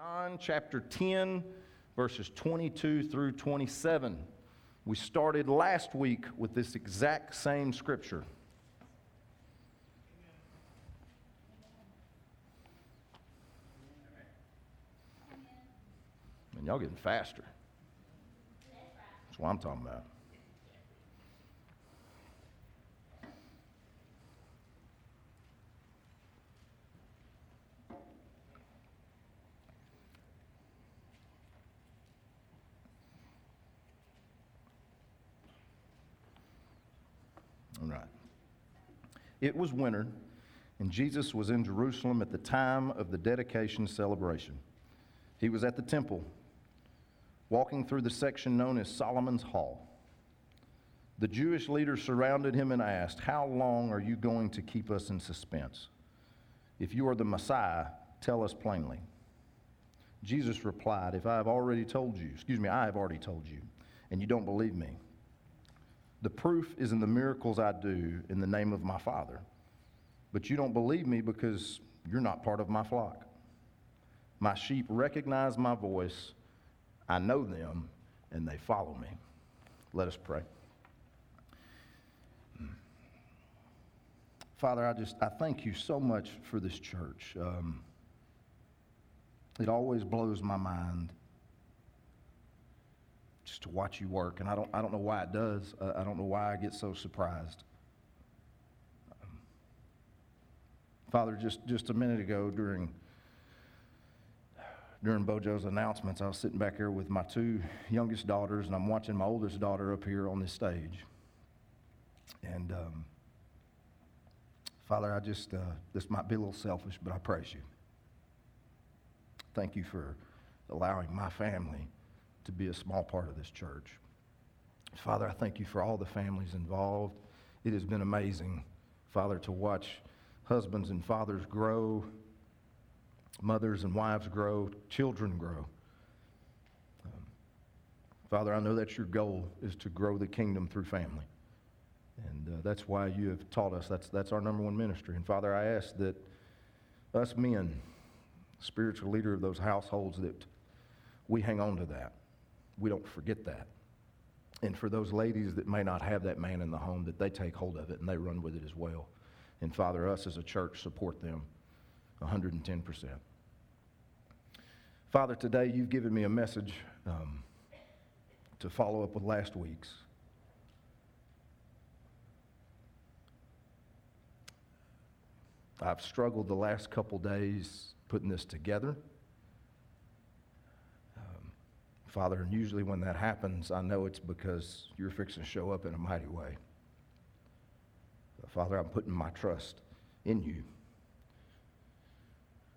John chapter 10, verses 22 through 27. We started last week with this exact same scripture. And y'all getting faster. That's what I'm talking about. All right. It was winter, and Jesus was in Jerusalem at the time of the dedication celebration. He was at the temple, walking through the section known as Solomon's Hall. The Jewish leaders surrounded him and asked, How long are you going to keep us in suspense? If you are the Messiah, tell us plainly. Jesus replied, If I have already told you, excuse me, I have already told you, and you don't believe me. The proof is in the miracles I do in the name of my Father. But you don't believe me because you're not part of my flock. My sheep recognize my voice, I know them, and they follow me. Let us pray. Father, I just I thank you so much for this church. Um, it always blows my mind just to watch you work. And I don't, I don't know why it does. Uh, I don't know why I get so surprised. Um, Father, just, just a minute ago during, during Bojo's announcements, I was sitting back here with my two youngest daughters, and I'm watching my oldest daughter up here on this stage. And um, Father, I just, uh, this might be a little selfish, but I praise you. Thank you for allowing my family to be a small part of this church. Father, I thank you for all the families involved. It has been amazing, Father, to watch husbands and fathers grow, mothers and wives grow, children grow. Um, Father, I know that's your goal is to grow the kingdom through family. And uh, that's why you have taught us. That's, that's our number one ministry. And Father, I ask that us men, spiritual leader of those households, that we hang on to that we don't forget that. And for those ladies that may not have that man in the home, that they take hold of it and they run with it as well. And Father, us as a church support them 110%. Father, today you've given me a message um, to follow up with last week's. I've struggled the last couple days putting this together. Father, and usually when that happens, I know it's because you're fixing to show up in a mighty way. Father, I'm putting my trust in you.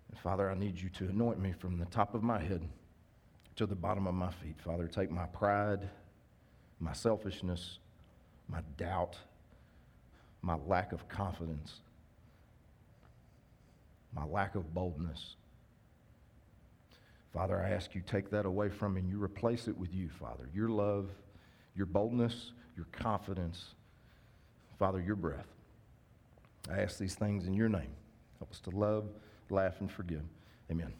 And Father, I need you to anoint me from the top of my head to the bottom of my feet. Father, take my pride, my selfishness, my doubt, my lack of confidence, my lack of boldness Father, I ask you take that away from me and you replace it with you, Father. Your love, your boldness, your confidence. Father, your breath. I ask these things in your name. Help us to love, laugh, and forgive. Amen.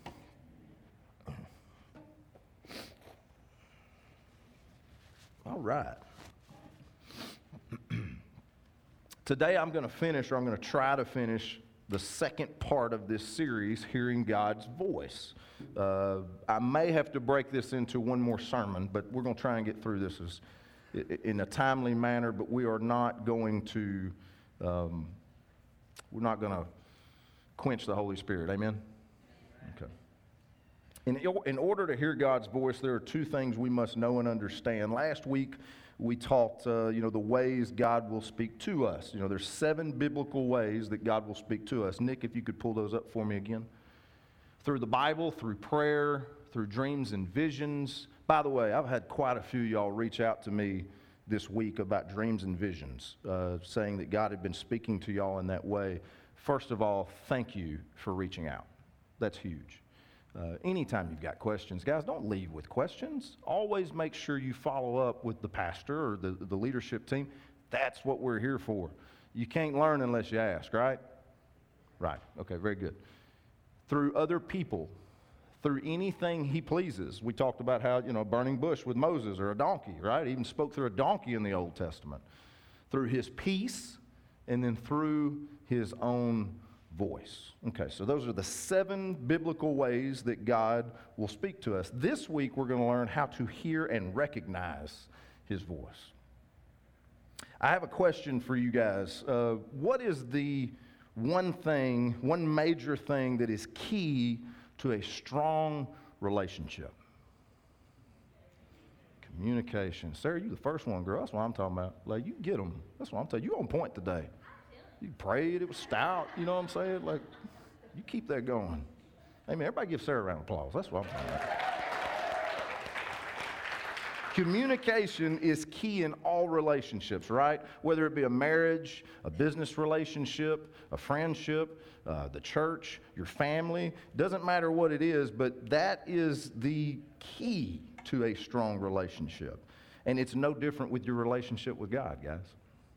All right. Today I'm going to finish, or I'm going to try to finish, the second part of this series, Hearing God's Voice. Uh, I may have to break this into one more sermon, but we're going to try and get through this as, in a timely manner, but we are not going to, um, we're not going to quench the Holy Spirit. Amen? Okay. In, in order to hear God's voice, there are two things we must know and understand. Last week, we taught, uh, you know, the ways God will speak to us. You know, there's seven biblical ways that God will speak to us. Nick, if you could pull those up for me again through the Bible, through prayer, through dreams and visions. By the way, I've had quite a few y'all reach out to me this week about dreams and visions, uh, saying that God had been speaking to y'all in that way. First of all, thank you for reaching out. That's huge. Uh, anytime you've got questions, guys, don't leave with questions. Always make sure you follow up with the pastor or the, the leadership team. That's what we're here for. You can't learn unless you ask, right? Right. Okay, very good through other people. through anything he pleases. We talked about how, you know, a burning bush with Moses or a donkey, right? He even spoke through a donkey in the Old Testament. Through his peace and then through his own voice. Okay, so those are the seven biblical ways that God will speak to us. This week we're going to learn how to hear and recognize his voice. I have a question for you guys. Uh, what is the one thing, one major thing that is key to a strong relationship. Communication. Sarah, you the first one, girl. That's what I'm talking about. Like, you get them. That's what I'm telling you. You on point today. You prayed. It was stout. You know what I'm saying? Like, you keep that going. Man, everybody give Sarah a round of applause. That's what I'm about. Communication is key in all relationships, right? Whether it be a marriage, a business relationship, a friendship, uh, the church, your family, doesn't matter what it is, but that is the key to a strong relationship. And it's no different with your relationship with God, guys.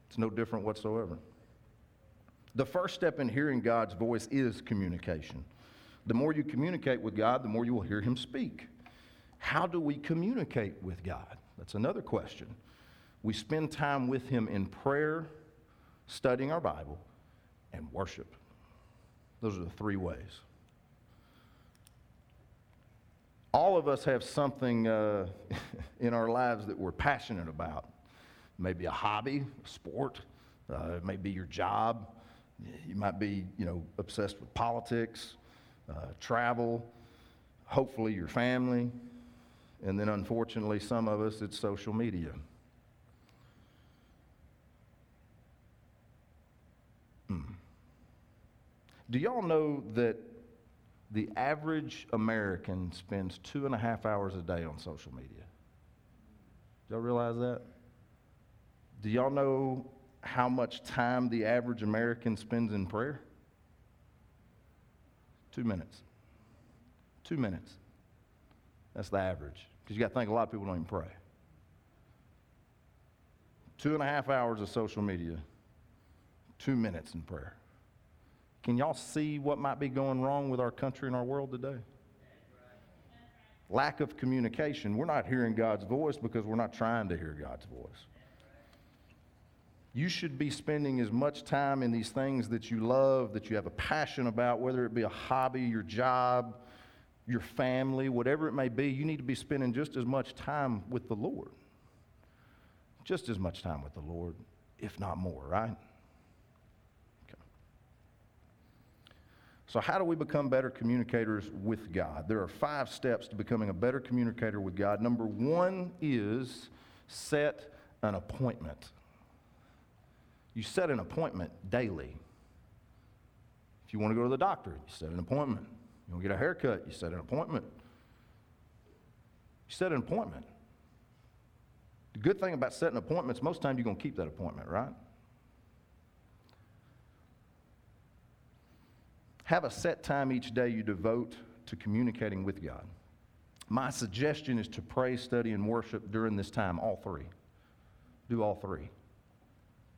It's no different whatsoever. The first step in hearing God's voice is communication. The more you communicate with God, the more you will hear Him speak. How do we communicate with God? That's another question. We spend time with Him in prayer, studying our Bible, and worship. Those are the three ways. All of us have something uh, in our lives that we're passionate about. Maybe a hobby, a sport, uh, it may be your job. You might be, you know, obsessed with politics, uh, travel, hopefully your family, and then unfortunately, some of us, it's social media. Hmm. Do y'all know that the average American spends two and a half hours a day on social media? Do y'all realize that? Do y'all know how much time the average American spends in prayer? Two minutes. Two minutes. That's the average. Because you got to think a lot of people don't even pray. Two and a half hours of social media, two minutes in prayer. Can y'all see what might be going wrong with our country and our world today? Lack of communication. We're not hearing God's voice because we're not trying to hear God's voice. You should be spending as much time in these things that you love, that you have a passion about, whether it be a hobby, your job, your family, whatever it may be, you need to be spending just as much time with the Lord. Just as much time with the Lord, if not more, right? Okay. So, how do we become better communicators with God? There are five steps to becoming a better communicator with God. Number one is set an appointment. You set an appointment daily. If you want to go to the doctor, you set an appointment. You want to get a haircut, you set an appointment. You set an appointment. The good thing about setting appointments, most times you're going to keep that appointment, right? Have a set time each day you devote to communicating with God. My suggestion is to pray, study, and worship during this time, all three. Do all three.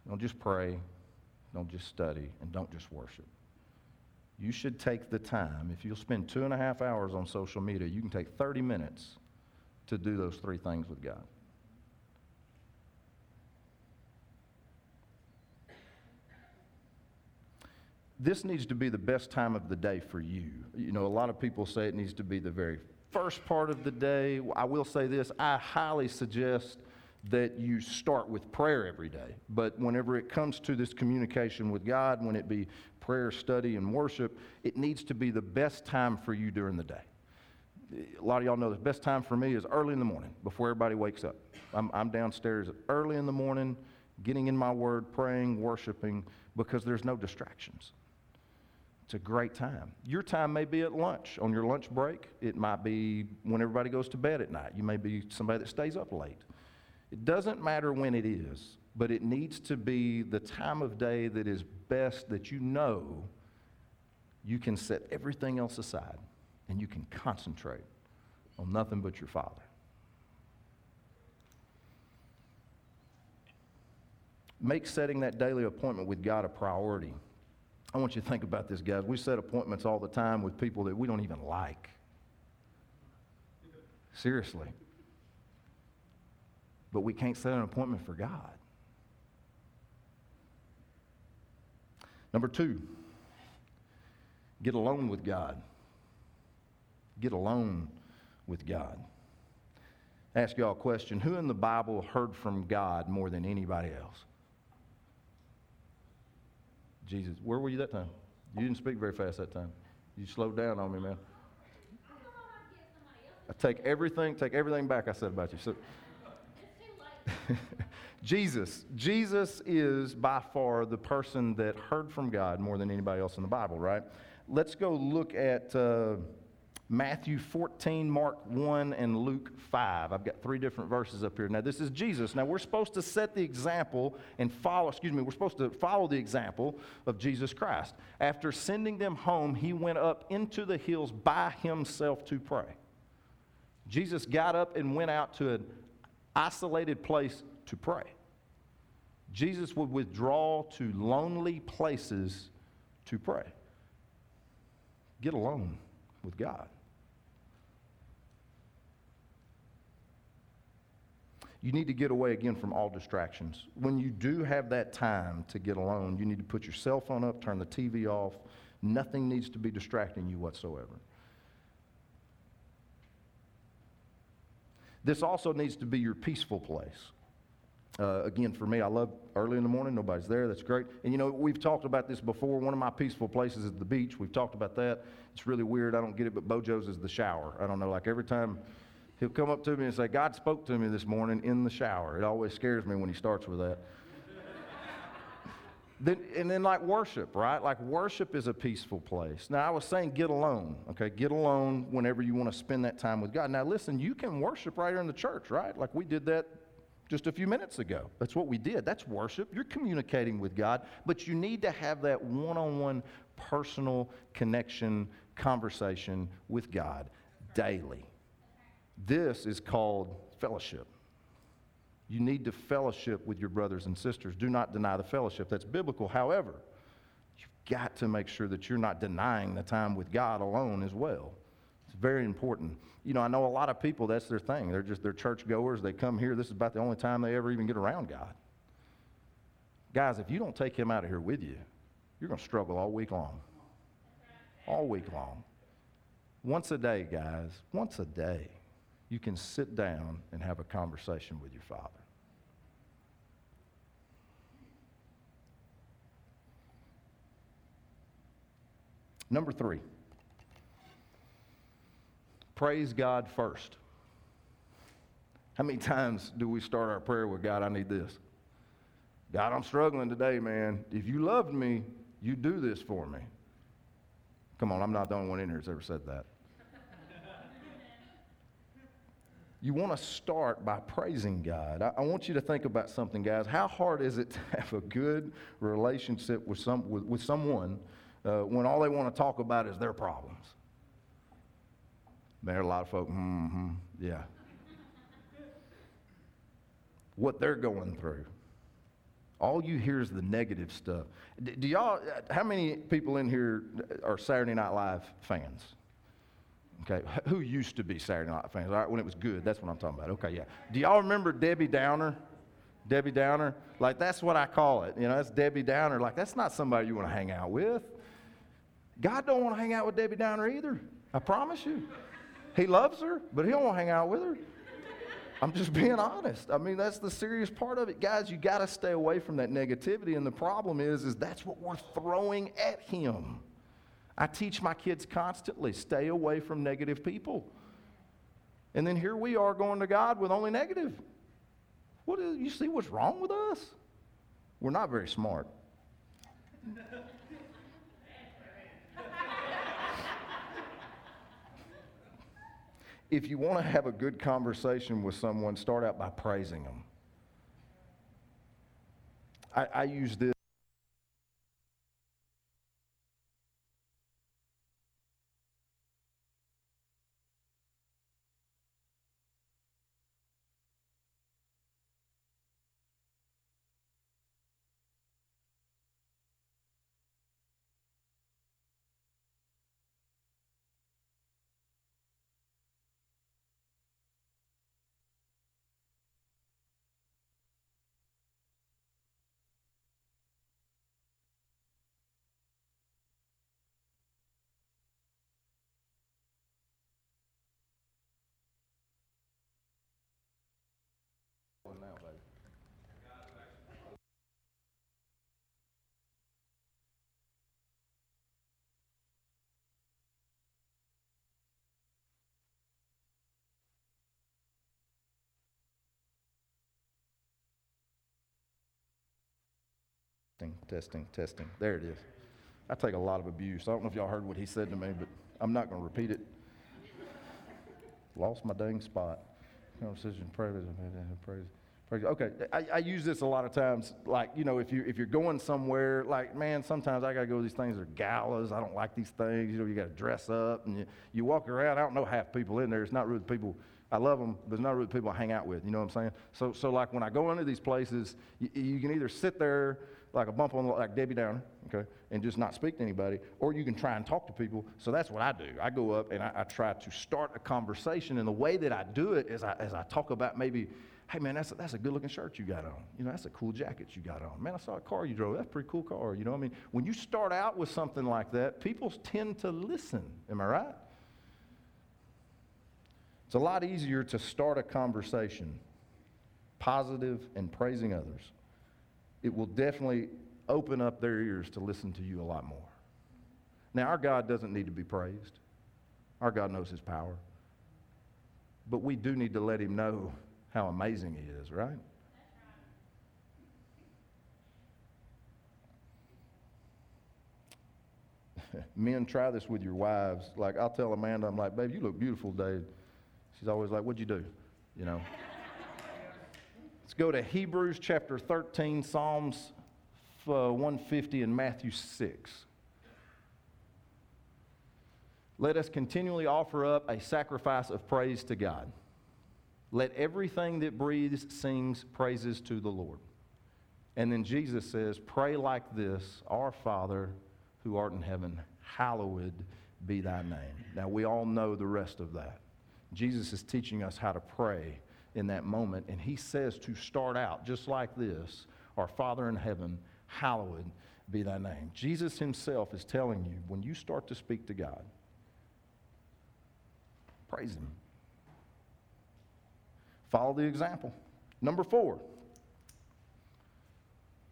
Don't just pray, don't just study, and don't just worship you should take the time. If you'll spend two and a half hours on social media, you can take 30 minutes to do those three things with God. This needs to be the best time of the day for you. You know, a lot of people say it needs to be the very first part of the day. I will say this I highly suggest that you start with prayer every day. But whenever it comes to this communication with God, when it be prayer, study, and worship, it needs to be the best time for you during the day. A lot of y'all know the best time for me is early in the morning before everybody wakes up. I'm, I'm downstairs early in the morning, getting in my word, praying, worshiping, because there's no distractions. It's a great time. Your time may be at lunch, on your lunch break. It might be when everybody goes to bed at night. You may be somebody that stays up late. It doesn't matter when it is, but it needs to be the time of day that is best that you know you can set everything else aside and you can concentrate on nothing but your Father. Make setting that daily appointment with God a priority. I want you to think about this, guys. We set appointments all the time with people that we don't even like. Seriously. But we can't set an appointment for God. Number two, get alone with God. Get alone with God. Ask y'all a question Who in the Bible heard from God more than anybody else? Jesus. Where were you that time? You didn't speak very fast that time. You slowed down on me, man. I take everything, take everything back I said about you. So, Jesus. Jesus is by far the person that heard from God more than anybody else in the Bible, right? Let's go look at uh, Matthew 14, Mark 1, and Luke 5. I've got three different verses up here. Now, this is Jesus. Now, we're supposed to set the example and follow, excuse me, we're supposed to follow the example of Jesus Christ. After sending them home, he went up into the hills by himself to pray. Jesus got up and went out to an isolated place to pray. Jesus would withdraw to lonely places to pray. Get alone with God. you need to get away again from all distractions. When you do have that time to get alone, you need to put your cell phone up, turn the TV off. Nothing needs to be distracting you whatsoever. This also needs to be your peaceful place. Uh, again, for me, I love early in the morning, nobody's there, that's great. And you know, we've talked about this before. One of my peaceful places is the beach. We've talked about that. It's really weird. I don't get it, but Bojo's is the shower. I don't know, like every time he'll come up to me and say, God spoke to me this morning in the shower. It always scares me when he starts with that. Then, and then, like worship, right? Like worship is a peaceful place. Now, I was saying get alone, okay? Get alone whenever you want to spend that time with God. Now, listen, you can worship right here in the church, right? Like we did that just a few minutes ago. That's what we did. That's worship. You're communicating with God, but you need to have that one on one personal connection, conversation with God daily. This is called fellowship. You need to fellowship with your brothers and sisters. Do not deny the fellowship. That's biblical. However, you've got to make sure that you're not denying the time with God alone as well. It's very important. You know, I know a lot of people, that's their thing. They're just, they're church goers. They come here. This is about the only time they ever even get around God. Guys, if you don't take Him out of here with you, you're going to struggle all week long. All week long. Once a day, guys. Once a day you can sit down and have a conversation with your Father. Number three, praise God first. How many times do we start our prayer with God, I need this? God, I'm struggling today, man. If you loved me, you do this for me. Come on, I'm not the only one in here that's ever said that. you want to start by praising God. I, I, want you to think about something, guys. How hard is it to have a good relationship with, some, with, with someone uh, when all they want to talk about is their problems? There are a lot of folk, mm-hmm, yeah. what they're going through. All you hear is the negative stuff. Do, do y'all, how many people in here are Saturday Night Live fans? Okay, who used to be Saturday Night fans? All right, when it was good, that's what I'm talking about. Okay, yeah. Do y'all remember Debbie Downer? Debbie Downer? Like, that's what I call it. You know, that's Debbie Downer. Like, that's not somebody you want to hang out with. God don't want to hang out with Debbie Downer either. I promise you. He loves her, but he don't want to hang out with her. I'm just being honest. I mean, that's the serious part of it. Guys, you got to stay away from that negativity. And the problem is, is that's what we're throwing at him. I teach my kids constantly stay away from negative people. And then here we are going to God with only negative. What is, you see what's wrong with us? We're not very smart. If you want to have a good conversation with someone, start out by praising them. I, I use this. Testing, testing, testing. There it is. I take a lot of abuse. I don't know if y'all heard what he said to me, but I'm not going to repeat it. Lost my dang spot. Conversation, praise, praise. praise. Okay, I, I, use this a lot of times. Like, you know, if, you, if you're going somewhere, like, man, sometimes I got to go to these things that are galas. I don't like these things. You know, you got to dress up and you, you walk around. I don't know half people in there. It's not really people I love them, but it's not really people I hang out with. You know what I'm saying? So, so like when I go into these places, you, you can either sit there like a bump on the, like Debbie Downer, okay, and just not speak to anybody, or you can try and talk to people. So that's what I do. I go up and I, I try to start a conversation, and the way that I do it is I, as I talk about maybe, hey man, that's a, that's a good looking shirt you got on. You know, that's a cool jacket you got on. Man, I saw a car you drove. That's a pretty cool car. You know I mean? When you start out with something like that, people tend to listen. Am I right? It's a lot easier to start a conversation, positive and praising others it will definitely open up their ears to listen to you a lot more. Now, our God doesn't need to be praised, our God knows his power. But we do need to let him know how amazing he is, right? Men, try this with your wives. Like, I'll tell Amanda, I'm like, babe, you look beautiful today. She's always like, what'd you do? You know? Let's go to Hebrews chapter 13, Psalms uh, 150, and Matthew 6. Let us continually offer up a sacrifice of praise to God. Let everything that breathes sings praises to the Lord. And then Jesus says, Pray like this Our Father who art in heaven, hallowed be thy name. Now, we all know the rest of that. Jesus is teaching us how to pray in that moment. And he says to start out just like this Our Father in heaven, hallowed be thy name. Jesus himself is telling you when you start to speak to God, praise him. Follow the example. Number four,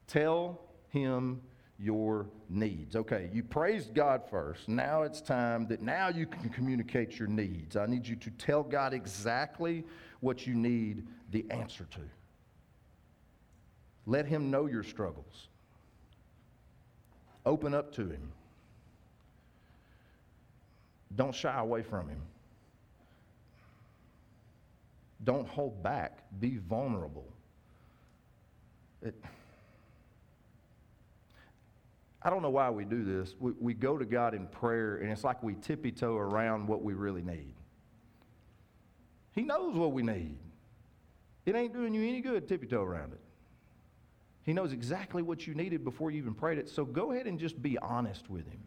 tell him your needs. Okay, you praised God first. Now it's time that now you can communicate your needs. I need you to tell God exactly what you need the answer to. Let Him know your struggles. Open up to Him. Don't shy away from Him. Don't hold back. Be vulnerable. It, I don't know why we do this. We, we go to God in prayer, and it's like we tippy toe around what we really need. He knows what we need. It ain't doing you any good tippy toe around it. He knows exactly what you needed before you even prayed it. So go ahead and just be honest with him.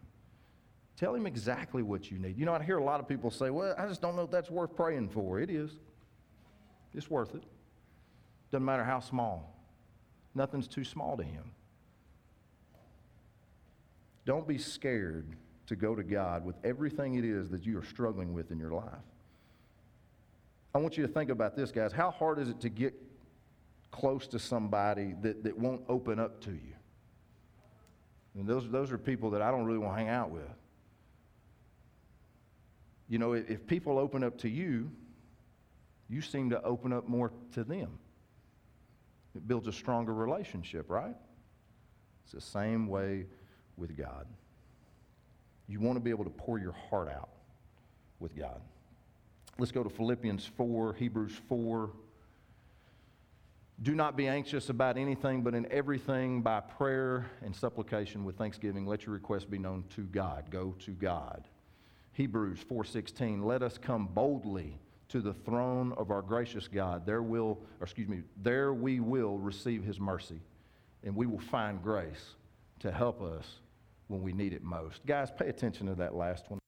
Tell him exactly what you need. You know, I hear a lot of people say, well, I just don't know if that's worth praying for. It is. It's worth it. Doesn't matter how small. Nothing's too small to him. Don't be scared to go to God with everything it is that you are struggling with in your life. I want you to think about this, guys. How hard is it to get close to somebody that, that won't open up to you? And those, those are people that I don't really want to hang out with. You know, if, if people open up to you, you seem to open up more to them. It builds a stronger relationship, right? It's the same way with God. You want to be able to pour your heart out with God. Let's go to Philippians 4, Hebrews 4. Do not be anxious about anything, but in everything by prayer and supplication with thanksgiving, let your requests be known to God. Go to God. Hebrews 4:16. Let us come boldly to the throne of our gracious God. There will, excuse me, there we will receive his mercy, and we will find grace to help us when we need it most. Guys, pay attention to that last one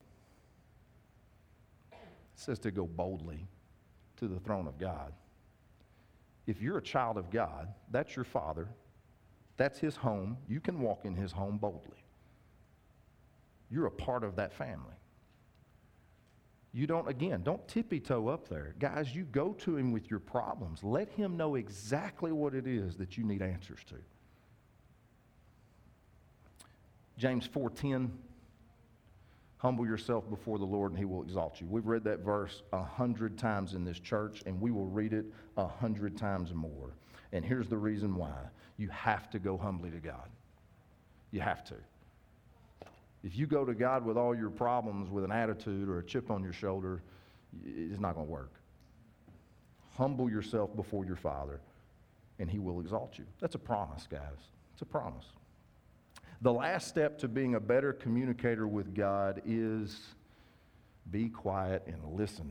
says to go boldly to the throne of God. If you're a child of God, that's your father, that's his home. You can walk in his home boldly. You're a part of that family. You don't, again, don't tippy toe up there. Guys, you go to him with your problems. Let him know exactly what it is that you need answers to. James 4:10 Humble yourself before the Lord and he will exalt you. We've read that verse a hundred times in this church and we will read it a hundred times more. And here's the reason why you have to go humbly to God. You have to. If you go to God with all your problems with an attitude or a chip on your shoulder, it's not going to work. Humble yourself before your Father, and He will exalt you. That's a promise, guys. It's a promise. The last step to being a better communicator with God is be quiet and listen.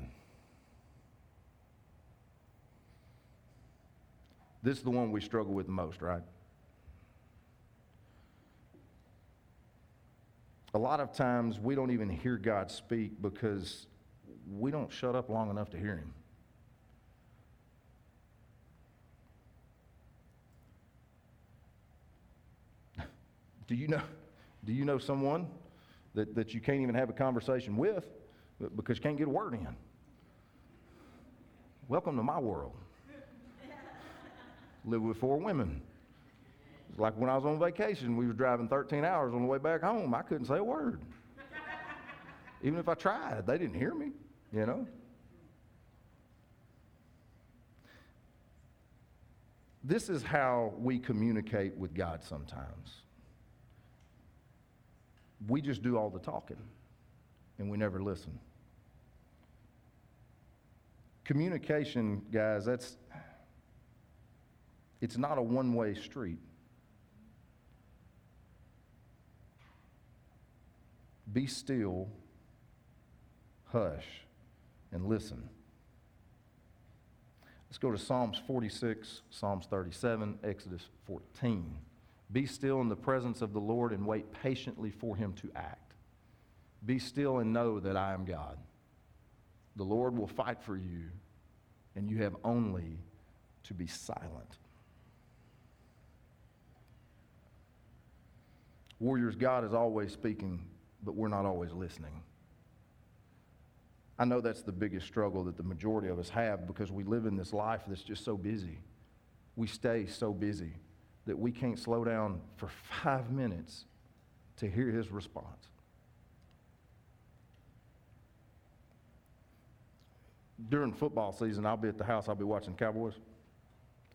This is the one we struggle with most, right? A lot of times we don't even hear God speak because we don't shut up long enough to hear Him. Do you know, do you know someone that, that you can't even have a conversation with because you can't get a word in? Welcome to my world. Live with four women. Like when I was on vacation, we were driving 13 hours on the way back home. I couldn't say a word. Even if I tried, they didn't hear me, you know. This is how we communicate with God sometimes. We just do all the talking and we never listen. Communication, guys, that's it's not a one-way street. Be still, hush, and listen. Let's go to Psalms 46, Psalms 37, Exodus 14. Be still in the presence of the Lord and wait patiently for him to act. Be still and know that I am God. The Lord will fight for you, and you have only to be silent. Warriors, God is always speaking but we're not always listening. I know that's the biggest struggle that the majority of us have because we live in this life that's just so busy. We stay so busy that we can't slow down for five minutes to hear his response. During football season, I'll be at the house, I'll be watching Cowboys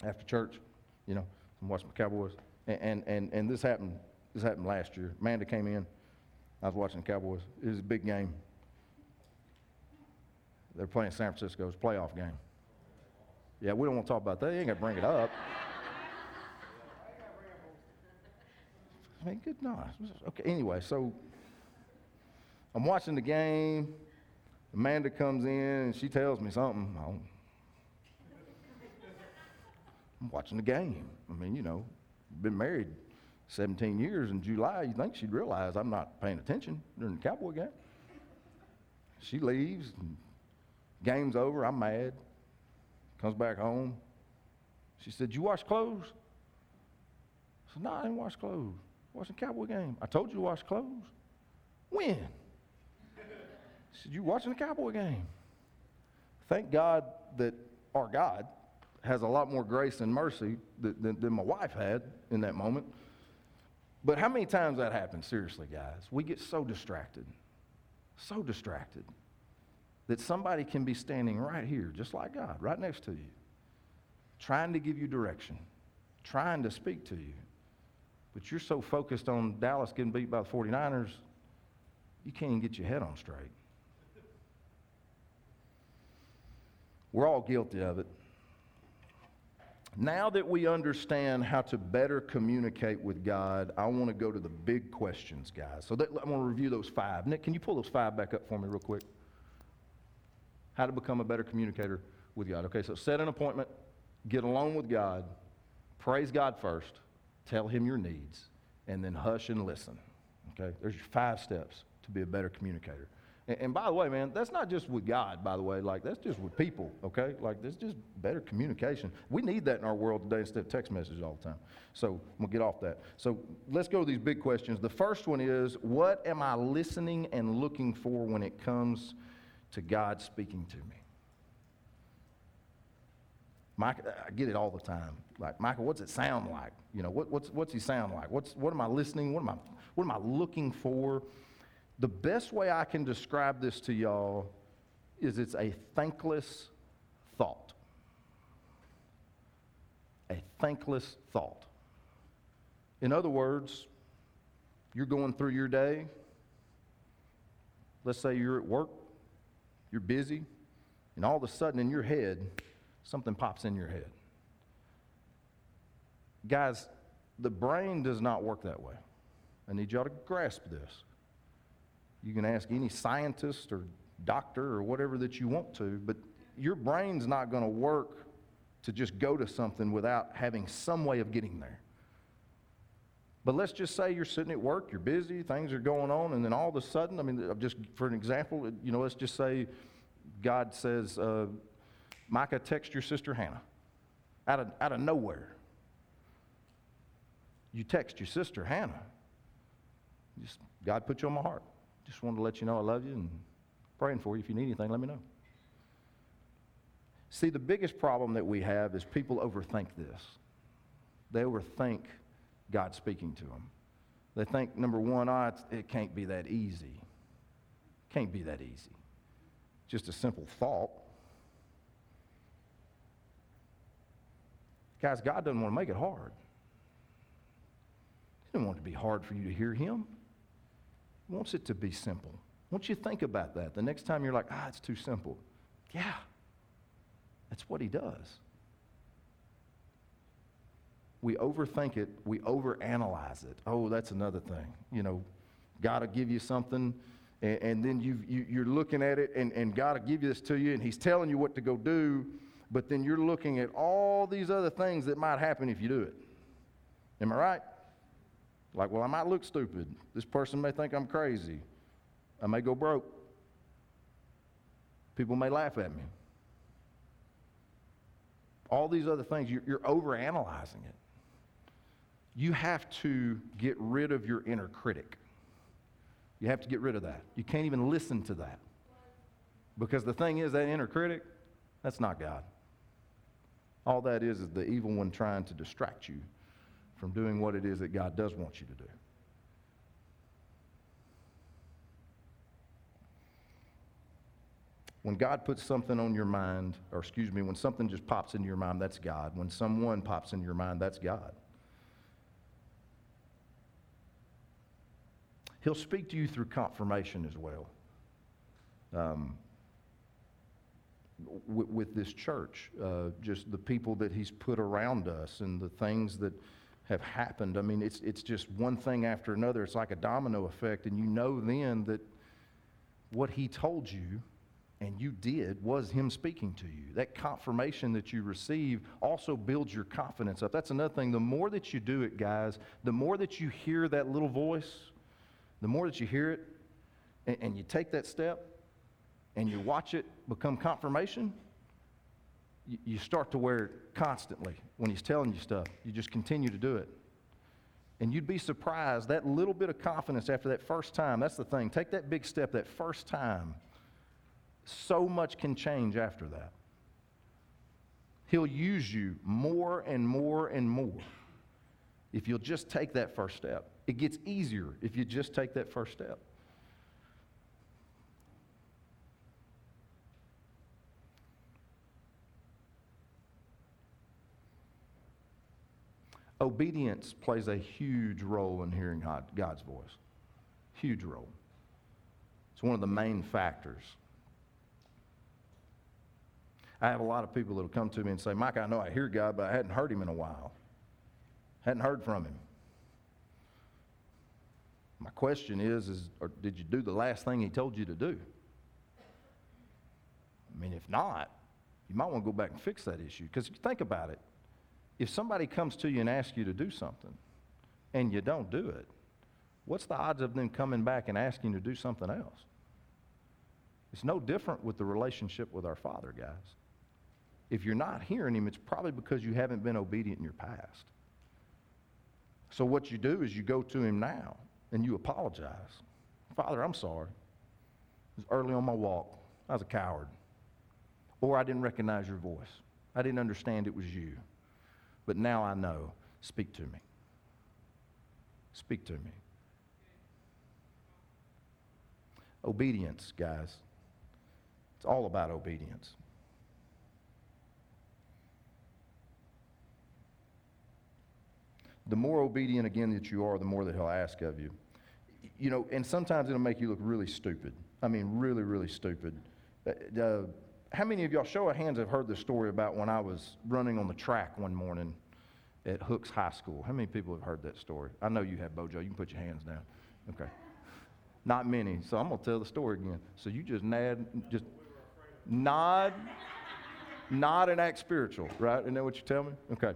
after church. You know, I'm watching the Cowboys. And, and, and, and this happened this happened last year. Amanda came in I was watching the Cowboys. It was a big game. They're playing San Francisco's playoff game. Yeah, we don't want to talk about that. You ain't gonna bring it up. I mean, good night. Okay, anyway, so I'm watching the game. Amanda comes in and she tells me something. I'm watching the game. I mean, you know, been married 17 years in July, you think she'd realize I'm not paying attention during the Cowboy game. She leaves, game's over, I'm mad. Comes back home. She said, You wash clothes? I said, No, I didn't wash clothes. Watching Cowboy game. I told you to wash clothes. When? Said, You watching the Cowboy game? Thank God that our God has a lot more grace and mercy than, than, than my wife had in that moment. But how many times that happens, seriously, guys? We get so distracted, so distracted, that somebody can be standing right here, just like God, right next to you, trying to give you direction, trying to speak to you. But you're so focused on Dallas getting beat by the 49ers, you can't even get your head on straight. We're all guilty of it. Now that we understand how to better communicate with God, I want to go to the big questions, guys. So that, I want to review those five. Nick, can you pull those five back up for me, real quick? How to become a better communicator with God. Okay, so set an appointment, get alone with God, praise God first, tell Him your needs, and then hush and listen. Okay, there's your five steps to be a better communicator. And, and, by the way, man, that's not just with God, by the way. Like, that's just with people, okay? Like, that's just better communication. We need that in our world today instead of text messages all the time. So, we'll get off that. So, let's go to these big questions. The first one is what am I listening and looking for when it comes to God speaking to me? Mike, I get it all the time. Like, Michael, what's it sound like? You know, what, what's, what's he sound like? What's, what am I listening? What am I, what am I looking for? The best way I can describe this to y'all is it's a thankless thought. A thankless thought. In other words, You're going through your day. Let's say you're at work, you're busy, and all of a sudden in your head, something pops in your head. Guys, the brain does not work that way. I need y'all to grasp this. You can ask any scientist or doctor or whatever that you want to, but your brain's not going to work to just go to something without having some way of getting there. But let's just say you're sitting at work, you're busy, things are going on, and then all of a sudden, I mean, just for an example, you know, let's just say God says, uh, Micah, text your sister Hannah out of, out of nowhere. You text your sister Hannah. Just God put you on my heart. Just wanted to let you know I love you and praying for you. If you need anything, let me know. See, the biggest problem that we have is people overthink this. They overthink God speaking to them. They think, number one, oh, it can't be that easy. Can't be that easy. Just a simple thought. Guys, God doesn't want to make it hard. He doesn't want it to be hard for you to hear Him. He wants it to be simple. Once you to think about that, the next time you're like, ah, it's too simple. Yeah, that's what He does. We overthink it, we overanalyze it. Oh, that's another thing. You know, God will give you something, and, and then you, you, are looking at it, and, and God will give this to you, and He's telling you what to go do, but then you're looking at all these other things that might happen if you do it. Am I right? Like, well, I might look stupid. This person may think I'm crazy. I may go broke. People may laugh at me. All these other things, you're, you're overanalyzing it. You have to get rid of your inner critic. You have to get rid of that. You can't even listen to that. Because the thing is, that inner critic, that's not God. All that is is the evil one trying to distract you from doing what it is that God does want you to do. When God puts something on your mind, or excuse me, when something just pops into your mind, that's God. When someone pops into your mind, that's God. He'll speak to you through confirmation as well. Um, with, with, this church, uh, just the people that He's put around us and the things that have happened. I mean, it's, it's just one thing after another. It's like a domino effect, and you know then that what he told you and you did was him speaking to you. That confirmation that you receive also builds your confidence up. That's another thing. The more that you do it, guys, the more that you hear that little voice, the more that you hear it, and, and you take that step and you watch it become confirmation, you start to wear it constantly when he's telling you stuff. You just continue to do it. And you'd be surprised that little bit of confidence after that first time. That's the thing. Take that big step that first time. So much can change after that. He'll use you more and more and more if you'll just take that first step. It gets easier if you just take that first step. Obedience plays a huge role in hearing God's voice. Huge role. It's one of the main factors. I have a lot of people that will come to me and say, Mike, I know I hear God, but I hadn't heard him in a while. Hadn't heard from him. My question is, is did you do the last thing he told you to do? I mean, if not, you might want to go back and fix that issue. Because think about it if somebody comes to you and asks you to do something and you don't do it, what's the odds of them coming back and asking you to do something else? It's no different with the relationship with our Father, guys. If you're not hearing Him, it's probably because you haven't been obedient in your past. So, what you do is you go to Him now and you apologize. Father, I'm sorry. It was early on my walk. I was a coward. Or I didn't recognize your voice. I didn't understand it was you but now I know. Speak to me. Speak to me. Obedience, guys. It's all about obedience. The more obedient, again, that you are, the more that He'll ask of you. you know, and sometimes it'll make you look really stupid. I mean, really, really stupid. Uh, uh, how many of y'all, show of hands, have heard the story about when I was running on the track one morning at Hooks High School? How many people have heard that story? I know you have, Bojo. You can put your hands down. Okay. Not many. So I'm going to tell the story again. So you just nod, just nod, nod and act spiritual, right? Isn't that what you tell me? Okay.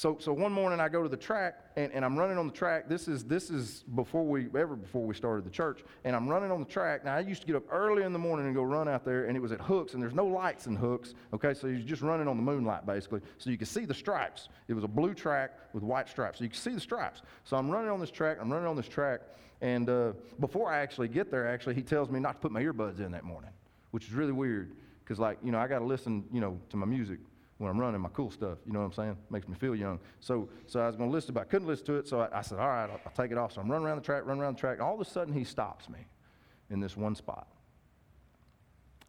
So, so one morning I go to the track and, and I'm running on the track. This is, this is before we, ever before we started the church. And I'm running on the track. Now I used to get up early in the morning and go run out there and it was at Hooks and there's no lights in Hooks. Okay, so you're just running on the moonlight basically. So you can see the stripes. It was a blue track with white stripes. So you can see the stripes. So I'm running on this track. I'm running on this track. And uh, before I actually get there, actually, he tells me not to put my earbuds in that morning, which is really weird. Because, like, you know, I got to listen, you know, to my music when I'm running my cool stuff. You know what I'm saying? Makes me feel young. So, so I was going to listen, but I couldn't listen to it. So I, I said, all right, I'll, I'll, take it off. So I'm running around the track, running around the track. And all of a sudden, he stops me in this one spot.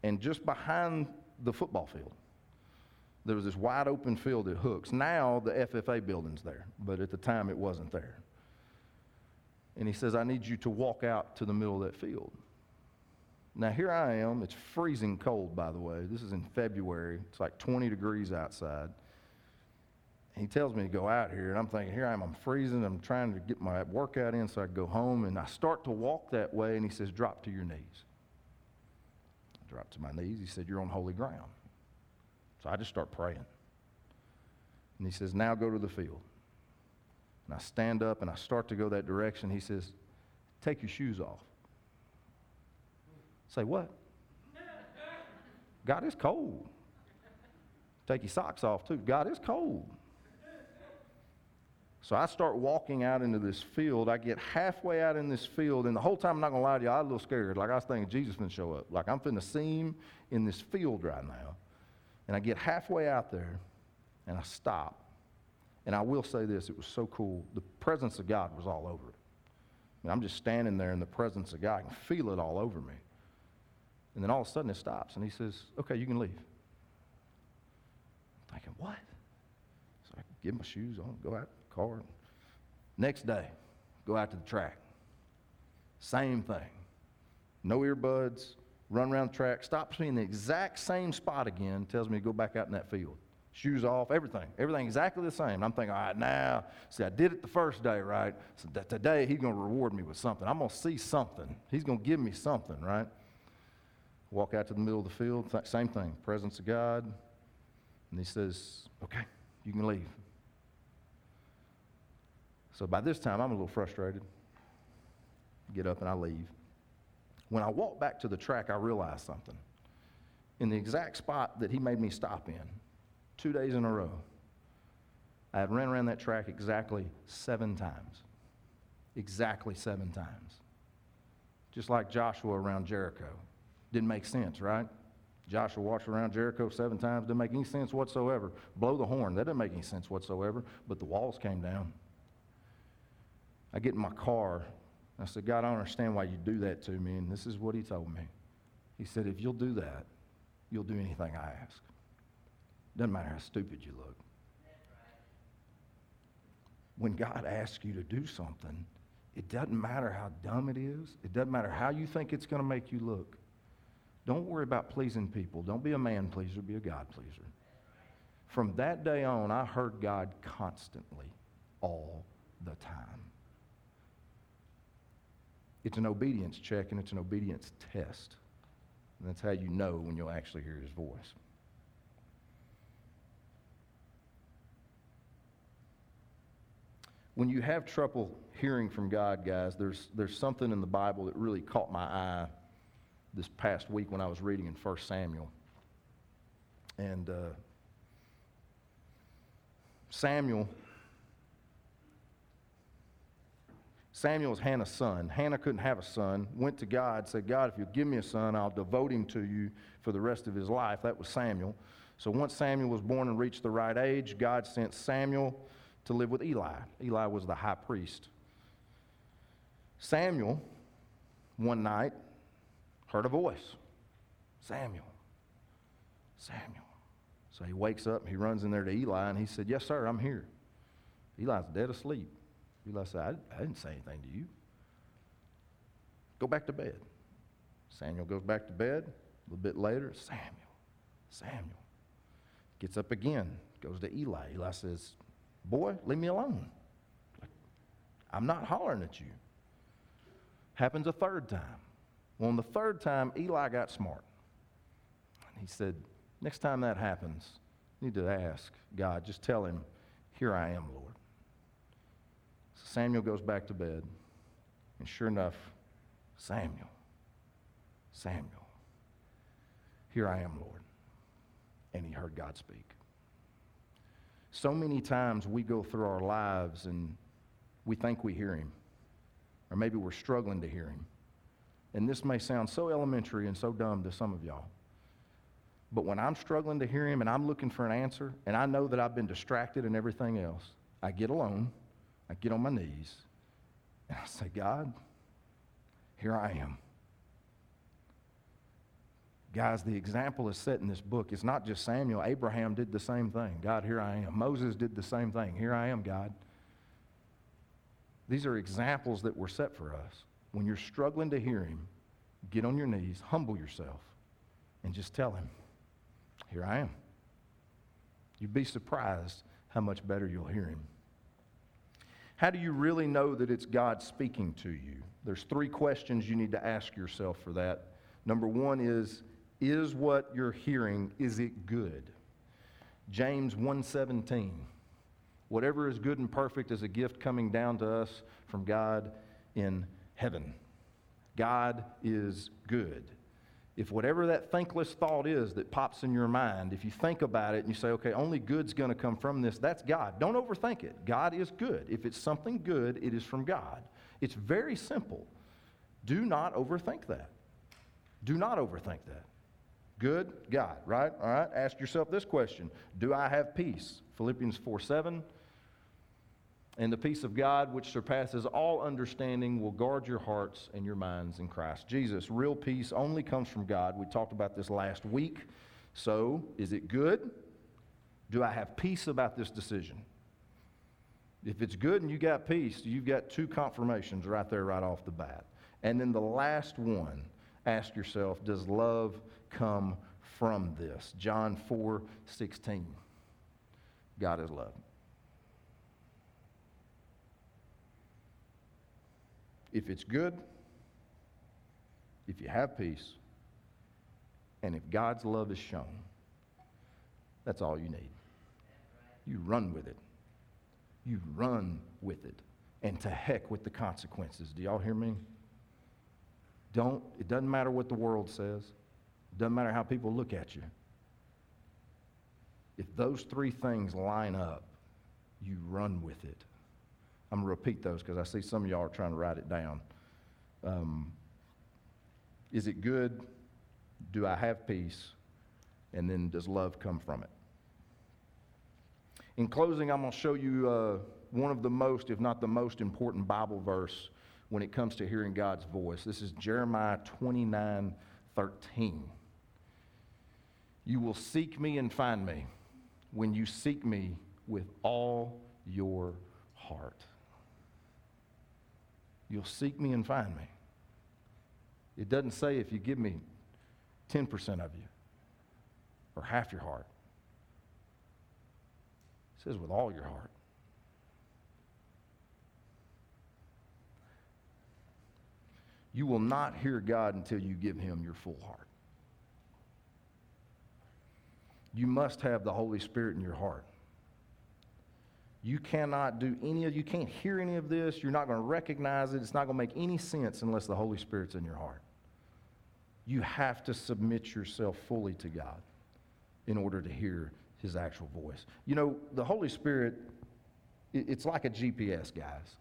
And just behind the football field, there was this wide open field at Hooks. Now the FFA building's there, but at the time it wasn't there. And he says, I need you to walk out to the middle of that field. Now, here I am. It's freezing cold, by the way. This is in February. It's like 20 degrees outside. He tells me to go out here, and I'm thinking, here I am. I'm freezing. I'm trying to get my workout in so I can go home. And I start to walk that way, and he says, drop to your knees. I drop to my knees. He said, You're on holy ground. So I just start praying. And he says, Now go to the field. And I stand up and I start to go that direction. He says, Take your shoes off. Say, what? God is cold. Take your socks off too. God is cold. So I start walking out into this field. I get halfway out in this field, and the whole time, I'm not to lie to you, I was a little scared. Like I was thinking Jesus to show up. Like I'm finna see him in this field right now. And I get halfway out there, and I stop. And I will say this it was so cool. The presence of God was all over it. Mean, I'm just standing there in the presence of God. I can feel it all over me. And then all of a sudden it stops and he says, Okay, you can leave. I'm thinking, What? So I get my shoes on, go out the car. Next day, go out to the track. Same thing. No earbuds, run around the track, stops me in the exact same spot again, tells me to go back out in that field shoes off, everything, everything exactly the same. I'm thinking, all right, now, see, I did it the first day, right? So today he's going to reward me with something. I'm going to see something. He's going to give me something, right? Walk out to the middle of the field, th- same thing, presence of God. And he says, okay, you can leave. So by this time, I'm a little frustrated. Get up and I leave. When I walk back to the track, I realize something. In the exact spot that he made me stop in, two days in a row. I had ran around that track exactly seven times. Exactly seven times. Just like Joshua around Jericho. Didn't make sense, right? Joshua walked around Jericho seven times, didn't make any sense whatsoever. Blow the horn, that didn't make any sense whatsoever, but the walls came down. I get in my car. I said, God, I don't understand why you do that to me. And this is what he told me. He said, If you'll do that, you'll do anything I ask. Doesn't matter how stupid you look. When God asks you to do something, it doesn't matter how dumb it is. It doesn't matter how you think it's going to make you look. Don't worry about pleasing people. Don't be a man pleaser, be a God pleaser. From that day on, I heard God constantly, all the time. It's an obedience check and it's an obedience test. And that's how you know when you'll actually hear his voice. when you have trouble hearing from God, guys, there's, there's something in the Bible that really caught my eye this past week when I was reading in 1 Samuel. And uh, Samuel, Samuel was Hannah's son. Hannah couldn't have a son, went to God, said, God, if you'll give me a son, I'll devote him to you for the rest of his life. That was Samuel. So once Samuel was born and reached the right age, God sent Samuel to live with Eli. Eli was the high priest. Samuel, one night, heard a voice Samuel, Samuel. So he wakes up, he runs in there to Eli, and he said, Yes, sir, I'm here. Eli's dead asleep. Eli said, I, I didn't say anything to you. Go back to bed. Samuel goes back to bed. A little bit later, Samuel, Samuel. Gets up again, goes to Eli. Eli says, Boy, leave me alone. I'm not hollering at you. Happens a third time. Well, on the third time, Eli got smart. And he said, Next time that happens, you need to ask God, just tell him, Here I am, Lord. So Samuel goes back to bed, and sure enough, Samuel, Samuel, here I am, Lord. And he heard God speak. So many times we go through our lives and we think we hear him, or maybe we're struggling to hear him. And this may sound so elementary and so dumb to some of y'all. But when I'm struggling to hear him and I'm looking for an answer, and I know that I've been distracted and everything else, I get alone, I get on my knees, and I say, God, here I am. Guys, the example is set in this book. It's not just Samuel. Abraham did the same thing. God, here I am. Moses did the same thing. Here I am, God. These are examples that were set for us. When you're struggling to hear him, get on your knees, humble yourself, and just tell him, Here I am. You'd be surprised how much better you'll hear him. How do you really know that it's God speaking to you? There's three questions you need to ask yourself for that. Number one is, is what you're hearing, is it good? James 1:17. Whatever is good and perfect is a gift coming down to us from God in heaven. God is good. If whatever that thankless thought is that pops in your mind, if you think about it and you say, okay, only good's going to come from this, that's God. Don't overthink it. God is good. If it's something good, it is from God. It's very simple. Do not overthink that. Do not overthink that. Good, God, right? All right. Ask yourself this question Do I have peace? Philippians 4 7. And the peace of God, which surpasses all understanding, will guard your hearts and your minds in Christ Jesus. Real peace only comes from God. We talked about this last week. So, is it good? Do I have peace about this decision? If it's good and you got peace, you've got two confirmations right there, right off the bat. And then the last one, ask yourself, does love come from this? John 4 16. God is love. If it's good, if you have peace, and if God's love is shown, that's all you need. You run with it. You run with it. And to heck with the consequences. Do y'all hear me? Don't, it doesn't matter what the world says. It doesn't matter how people look at you. If those three things line up, you run with it. I'm going to repeat those because I see some of y'all are trying to write it down. Um, is it good? Do I have peace? And then does love come from it? In closing, I'm going to show you uh, one of the most, if not the most important Bible verse when it comes to hearing God's voice. This is Jeremiah 29 13. You will seek me and find me when you seek me with all your heart. You'll seek me and find me. It doesn't say if you give me 10% of you or half your heart. It says with all your heart. You will not hear God until you give him your full heart. You must have the Holy Spirit in your heart. You cannot do any of you can't hear any of this. You're not going to recognize it. It's not going to make any sense unless the Holy Spirit's in your heart. You have to submit yourself fully to God in order to hear his actual voice. You know, the Holy Spirit it's like a GPS, guys.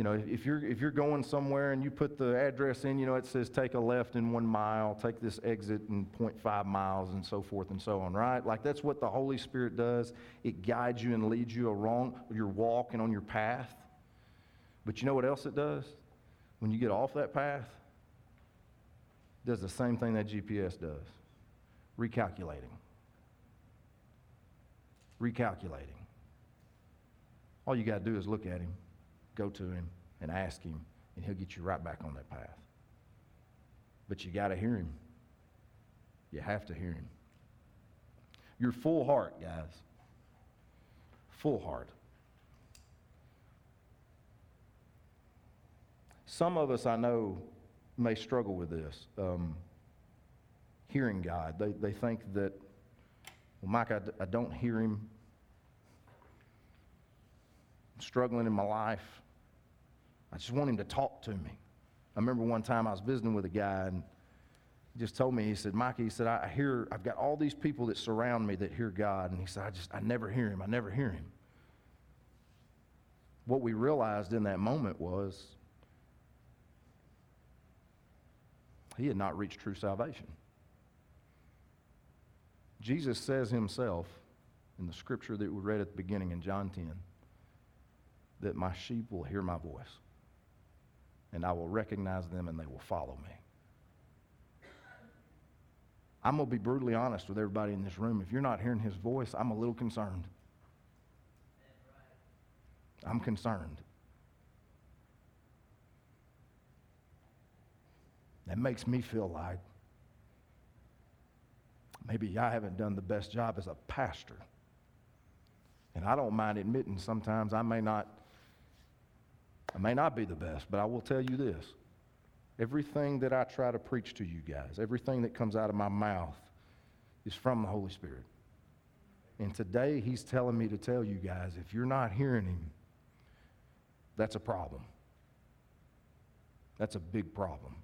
You know, if you're, if you're going somewhere and you put the address in, you know, it says take a left in one mile, take this exit in 0.5 miles, and so forth and so on, right? Like that's what the Holy Spirit does. It guides you and leads you along your walk and on your path. But you know what else it does? When you get off that path, it does the same thing that GPS does recalculating. Recalculating. All you got to do is look at him go to him and ask him, and he'll get you right back on that path. But you got to hear him. You have to hear him. Your full heart, guys. Full heart. Some of us, I know, may struggle with this. Um, hearing God. They, they think that, well, Mike, I, I don't hear him. I'm struggling in my life. I just want him to talk to me. I remember one time I was visiting with a guy and he just told me, he said, Mike, he said, I hear, I've got all these people that surround me that hear God. And he said, I just, I never hear him. I never hear him. What we realized in that moment was he had not reached true salvation. Jesus says himself in the scripture that we read at the beginning in John 10 that my sheep will hear my voice and I will recognize them and they will follow me. I'm going to be brutally honest with everybody in this room. If you're not hearing his voice, I'm a little concerned. I'm concerned. That makes me feel like maybe I haven't done the best job as a pastor. And I don't mind admitting sometimes I may not I may not be the best, but I will tell you this. Everything that I try to preach to you guys, everything that comes out of my mouth is from the Holy Spirit. And today he's telling me to tell you guys if you're not hearing him, that's a problem. That's a big problem.